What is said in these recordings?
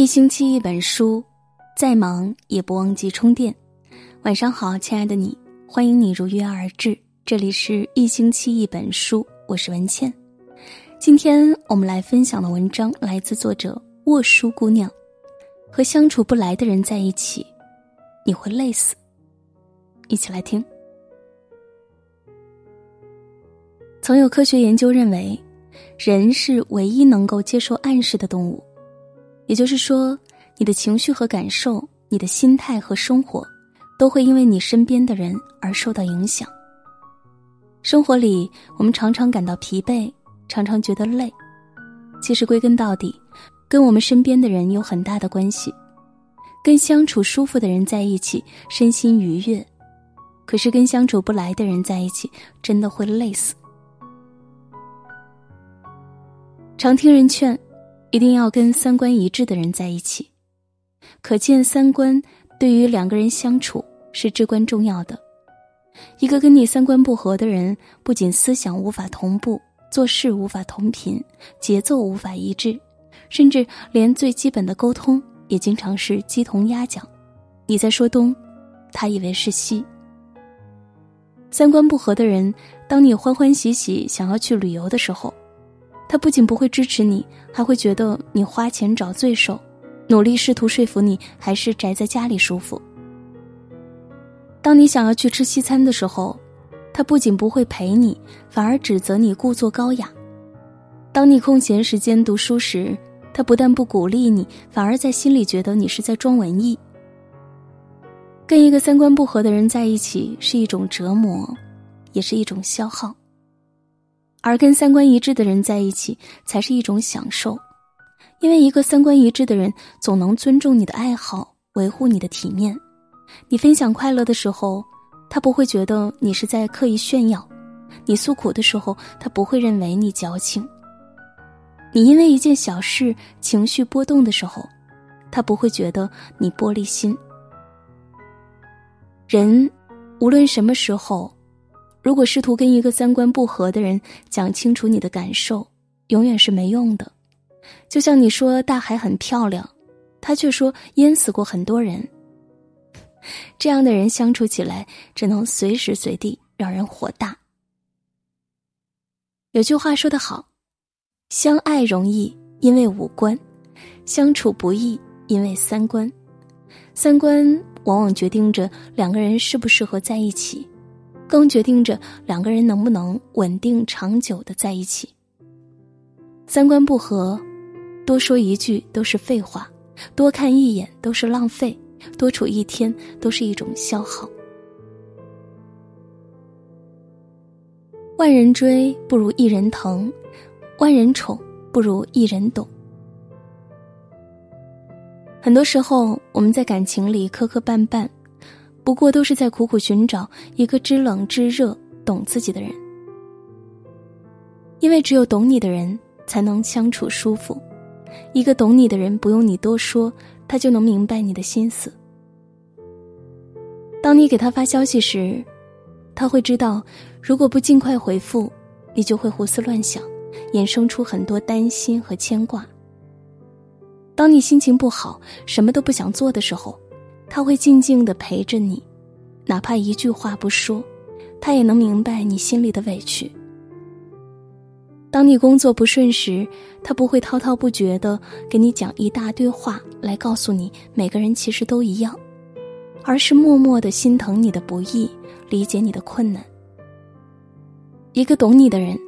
一星期一本书，再忙也不忘记充电。晚上好，亲爱的你，欢迎你如约而至。这里是一星期一本书，我是文倩。今天我们来分享的文章来自作者沃书姑娘。和相处不来的人在一起，你会累死。一起来听。曾有科学研究认为，人是唯一能够接受暗示的动物。也就是说，你的情绪和感受，你的心态和生活，都会因为你身边的人而受到影响。生活里，我们常常感到疲惫，常常觉得累，其实归根到底，跟我们身边的人有很大的关系。跟相处舒服的人在一起，身心愉悦；可是跟相处不来的人在一起，真的会累死。常听人劝。一定要跟三观一致的人在一起，可见三观对于两个人相处是至关重要的。一个跟你三观不合的人，不仅思想无法同步，做事无法同频，节奏无法一致，甚至连最基本的沟通也经常是鸡同鸭讲。你在说东，他以为是西。三观不合的人，当你欢欢喜喜想要去旅游的时候。他不仅不会支持你，还会觉得你花钱找罪受，努力试图说服你还是宅在家里舒服。当你想要去吃西餐的时候，他不仅不会陪你，反而指责你故作高雅。当你空闲时间读书时，他不但不鼓励你，反而在心里觉得你是在装文艺。跟一个三观不合的人在一起是一种折磨，也是一种消耗。而跟三观一致的人在一起，才是一种享受，因为一个三观一致的人总能尊重你的爱好，维护你的体面。你分享快乐的时候，他不会觉得你是在刻意炫耀；你诉苦的时候，他不会认为你矫情。你因为一件小事情绪波动的时候，他不会觉得你玻璃心。人，无论什么时候。如果试图跟一个三观不合的人讲清楚你的感受，永远是没用的。就像你说大海很漂亮，他却说淹死过很多人。这样的人相处起来，只能随时随地让人火大。有句话说得好：“相爱容易，因为五官；相处不易，因为三观。三观往往决定着两个人适不适合在一起。”更决定着两个人能不能稳定长久的在一起。三观不合，多说一句都是废话，多看一眼都是浪费，多处一天都是一种消耗。万人追不如一人疼，万人宠不如一人懂。很多时候，我们在感情里磕磕绊绊。不过都是在苦苦寻找一个知冷知热、懂自己的人，因为只有懂你的人才能相处舒服。一个懂你的人，不用你多说，他就能明白你的心思。当你给他发消息时，他会知道，如果不尽快回复，你就会胡思乱想，衍生出很多担心和牵挂。当你心情不好，什么都不想做的时候。他会静静的陪着你，哪怕一句话不说，他也能明白你心里的委屈。当你工作不顺时，他不会滔滔不绝的给你讲一大堆话来告诉你每个人其实都一样，而是默默的心疼你的不易，理解你的困难。一个懂你的人，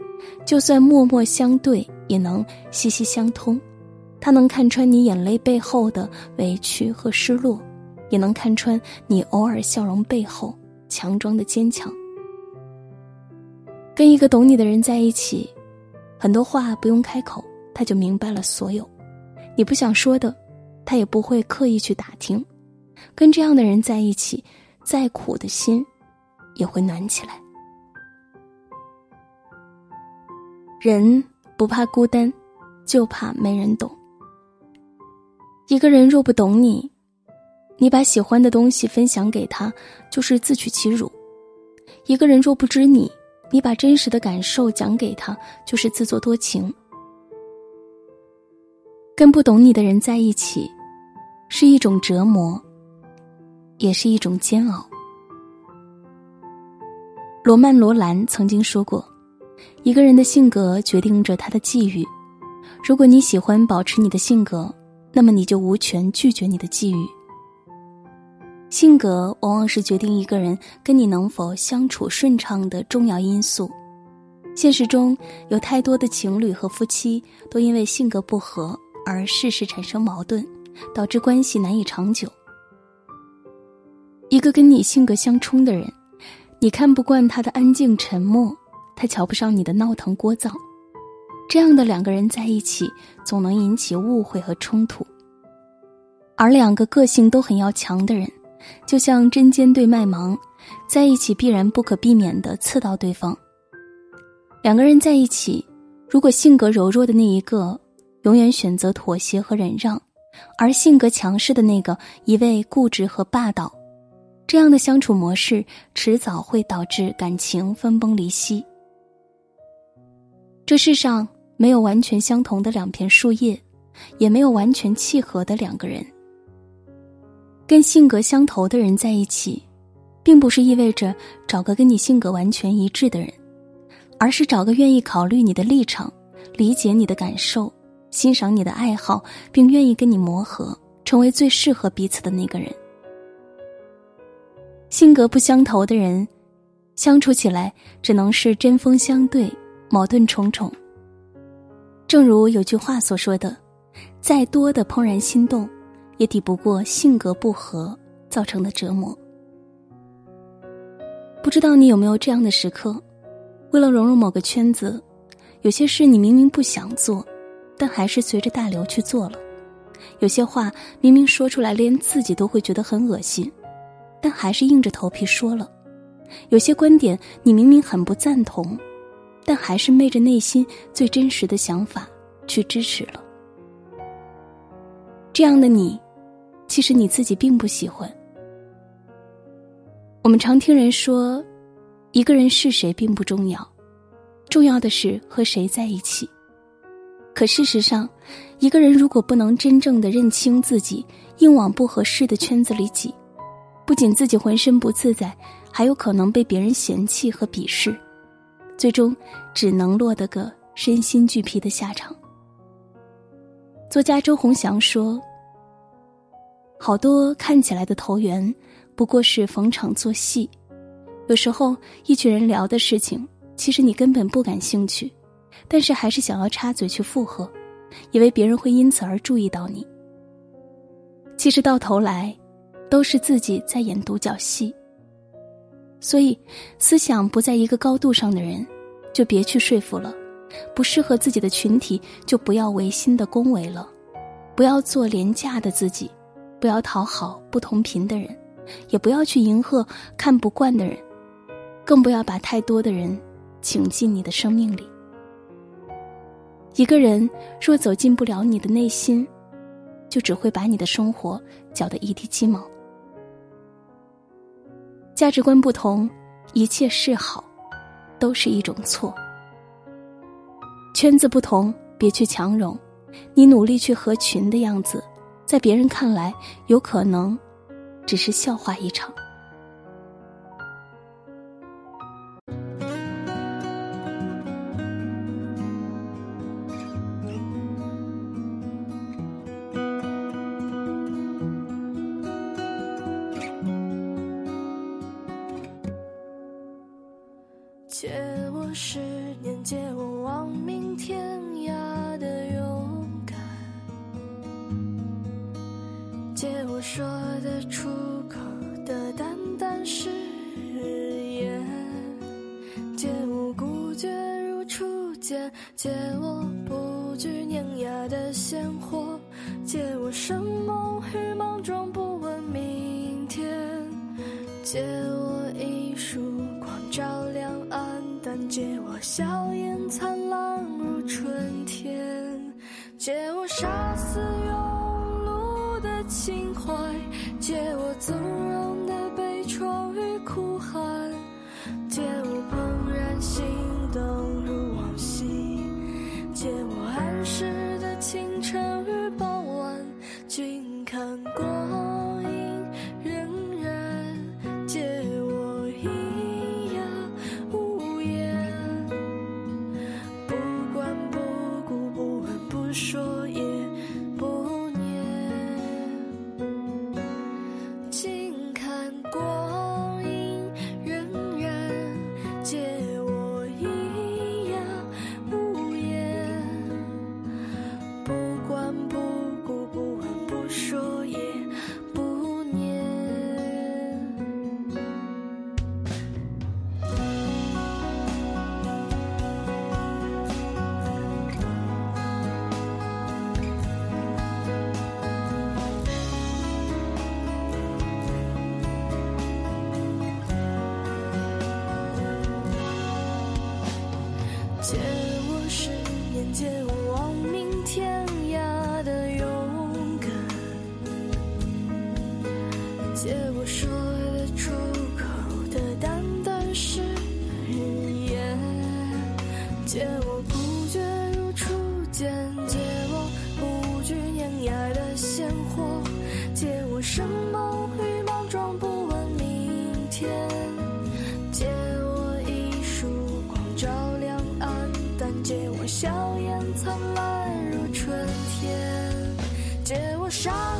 就算默默相对，也能息息相通，他能看穿你眼泪背后的委屈和失落。也能看穿你偶尔笑容背后强装的坚强。跟一个懂你的人在一起，很多话不用开口，他就明白了所有。你不想说的，他也不会刻意去打听。跟这样的人在一起，再苦的心也会暖起来。人不怕孤单，就怕没人懂。一个人若不懂你。你把喜欢的东西分享给他，就是自取其辱；一个人若不知你，你把真实的感受讲给他，就是自作多情。跟不懂你的人在一起，是一种折磨，也是一种煎熬。罗曼·罗兰曾经说过：“一个人的性格决定着他的际遇。如果你喜欢保持你的性格，那么你就无权拒绝你的际遇。”性格往往是决定一个人跟你能否相处顺畅的重要因素。现实中有太多的情侣和夫妻都因为性格不合而事事产生矛盾。导致关系难以长久。一个跟你性格相冲的人，你看不惯他的安静沉默，他瞧不上你的闹腾聒噪，这样的两个人在一起，总能引起误会和冲突。而两个个性都很要强的人，就像针尖对麦芒，在一起必然不可避免的刺到对方。两个人在一起，如果性格柔弱的那一个永远选择妥协和忍让。而性格强势的那个一味固执和霸道，这样的相处模式迟早会导致感情分崩离析。这世上没有完全相同的两片树叶，也没有完全契合的两个人。跟性格相投的人在一起，并不是意味着找个跟你性格完全一致的人，而是找个愿意考虑你的立场，理解你的感受。欣赏你的爱好，并愿意跟你磨合，成为最适合彼此的那个人。性格不相投的人，相处起来只能是针锋相对，矛盾重重。正如有句话所说的：“再多的怦然心动，也抵不过性格不合造成的折磨。”不知道你有没有这样的时刻？为了融入某个圈子，有些事你明明不想做。但还是随着大流去做了，有些话明明说出来连自己都会觉得很恶心，但还是硬着头皮说了；有些观点你明明很不赞同，但还是昧着内心最真实的想法去支持了。这样的你，其实你自己并不喜欢。我们常听人说，一个人是谁并不重要，重要的是和谁在一起。可事实上，一个人如果不能真正的认清自己，硬往不合适的圈子里挤，不仅自己浑身不自在，还有可能被别人嫌弃和鄙视，最终只能落得个身心俱疲的下场。作家周鸿祥说：“好多看起来的投缘，不过是逢场作戏。有时候一群人聊的事情，其实你根本不感兴趣。”但是还是想要插嘴去附和，以为别人会因此而注意到你。其实到头来，都是自己在演独角戏。所以，思想不在一个高度上的人，就别去说服了；不适合自己的群体，就不要违心的恭维了；不要做廉价的自己，不要讨好不同频的人，也不要去迎合看不惯的人，更不要把太多的人请进你的生命里。一个人若走进不了你的内心，就只会把你的生活搅得一地鸡毛。价值观不同，一切是好，都是一种错。圈子不同，别去强融，你努力去合群的样子，在别人看来，有可能只是笑话一场。借我时说得出口的淡淡誓言，借我孤绝如初见，借我不惧碾压的鲜活，借我生猛与莽撞，不问明天，借我一束光照亮暗淡。借我笑颜灿烂如春天，借我杀死碌的情怀，借我纵容 shine.